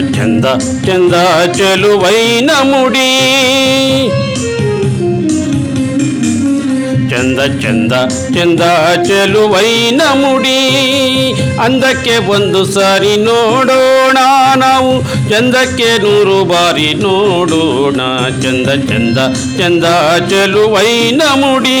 ಚಂದ ಚಂದ ಚೆಲುವೈನ ಮುಡಿ ಚಂದ ಚಂದ ಚಂದ ಚೆಲುವೈನ ಮುಡಿ ಅಂದಕ್ಕೆ ಒಂದು ಸಾರಿ ನೋಡೋಣ ನಾವು. ಚಂದಕ್ಕೆ ನೂರು ಬಾರಿ ನೋಡೋಣ. ಚಂದ ಚಂದ ಚಂದ ಚೆಲುವೈನ ಮುಡಿ.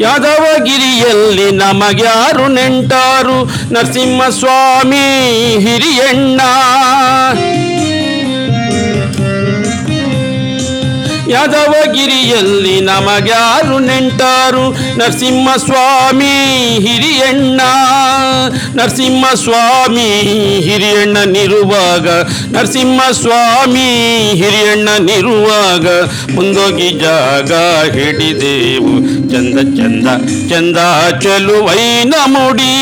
ಯಾದವಗಿರಿಯಲ್ಲಿ ನಮಗ್ಯಾರು ನೆಂಟಾರು ನರಸಿಂಹಸ್ವಾಮಿ ಹಿರಿಯಣ್ಣ. ಯಾದವಗಿರಿಯಲ್ಲಿ ನಮಗ್ಯಾರು ನೆಂಟಾರು ನರಸಿಂಹ ಸ್ವಾಮಿ ಹಿರಿಯಣ್ಣ ನರಸಿಂಹ ನರಸಿಂಹಸ್ವಾಮಿ ಹಿರಿಯಣ್ಣನಿರುವಾಗ ಹಿರಿಯಣ್ಣ ಹಿರಿಯಣ್ಣನಿರುವಾಗ ಮುಂದೋಗಿ ಜಾಗ ಹಿಡಿದೇವು, ಚಂದ ಚಂದ ಚಂದ ಚಲುವೈನ ಮುಡಿ.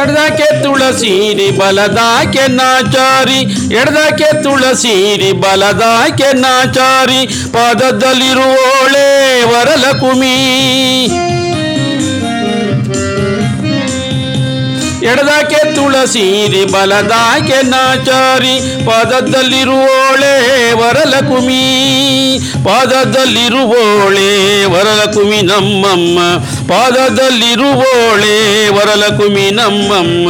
ಎಡದಕ್ಕೆ ತುಳಸೀರಿ ಬಲದಾಕೆ ನಾಚಾರಿ ಎಡದಾಕೆ ತುಳಸೀರಿ ಬಲದಾಕೆ ನಾಚಾರಿ ಪಾದದಲ್ಲಿರುವೋಳೆ ವರಲಕುಮಿ. ಎಡದಕ್ಕೆ ತುಳಸೀರಿ ಬಲದಾಕೆ ನಾಚಾರಿ. ಪಾದದಲ್ಲಿರುವೋಳೆ ವರಲಕುಮಿ. ಪಾದದಲ್ಲಿರುವೋಳೆ ವರಲಕುಮಿ ನಮ್ಮಮ್ಮ. ಪಾದದಲ್ಲಿರುವೋಳೆ ವರಲಕುಮಿ ನಮ್ಮಮ್ಮ.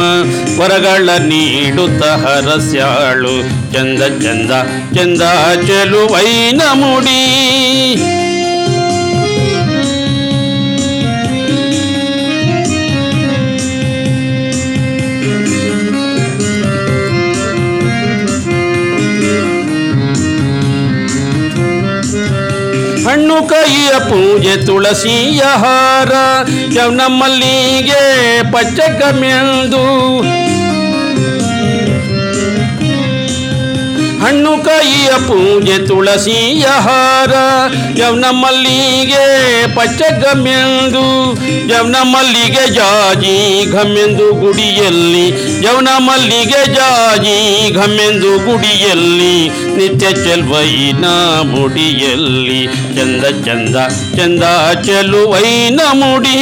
ವರಗಳ ನೀಡುತ್ತ ಹರಸ್ಯಾಳು. ಚಂದ ಚಂದ ಚಂದ ಚೆಲುವೈನ ಮುಡಿ ಹಣ್ಣು ಕೈಯ ಪೂಜೆ ತುಳಸಿಯ ಹಾರ ಯವ್ನ ಮಲ್ಲಿಗೆ ಪಚ್ಚಕ ಹಣ್ಣು ಕೈಯ ಪೂಜೆ ತುಳಸಿಯ ಹಾರ, ಯವ್ನ ಮಲ್ಲಿಗೆ ಪಚ್ಚ ಗಮ್ಯಂದು ಯವ್ನ ಮಲ್ಲಿಗೆ ಜಾಜಿ ಘಮೆಂದು ಗುಡಿಯಲ್ಲಿ, ಯವ್ನ ಮಲ್ಲಿಗೆ ಜಾಜಿ ಘಮೆಂದು ಗುಡಿಯಲ್ಲಿ, ನಿತ್ಯ ಚೆಲ್ವೈನ ಮುಡಿಯಲ್ಲಿ, ಚಂದ ಚಂದ ಚಂದ ಚೆಲುವೈನ ಮುಡಿ.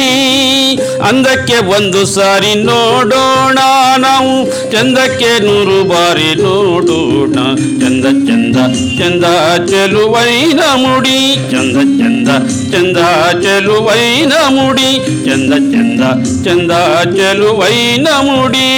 ಅಂದಕ್ಕೆ ಒಂದು ಸಾರಿ ನೋಡೋಣ ನಾವು, ಚಂದಕ್ಕೆ ನೂರು ಬಾರಿ ನೋಡೋಣ ಚಂದ ಚಂದ ಚಂದ ಚೆಲುವೈನ ಮುಡಿ ಚಂದ ಚಂದ ಚಂದ ಚೆಲುವೈನ ಮುಡಿ ಚಂದ ಚಂದ ಚಂದ ಚೆಲುವೈನ ಮುಡಿ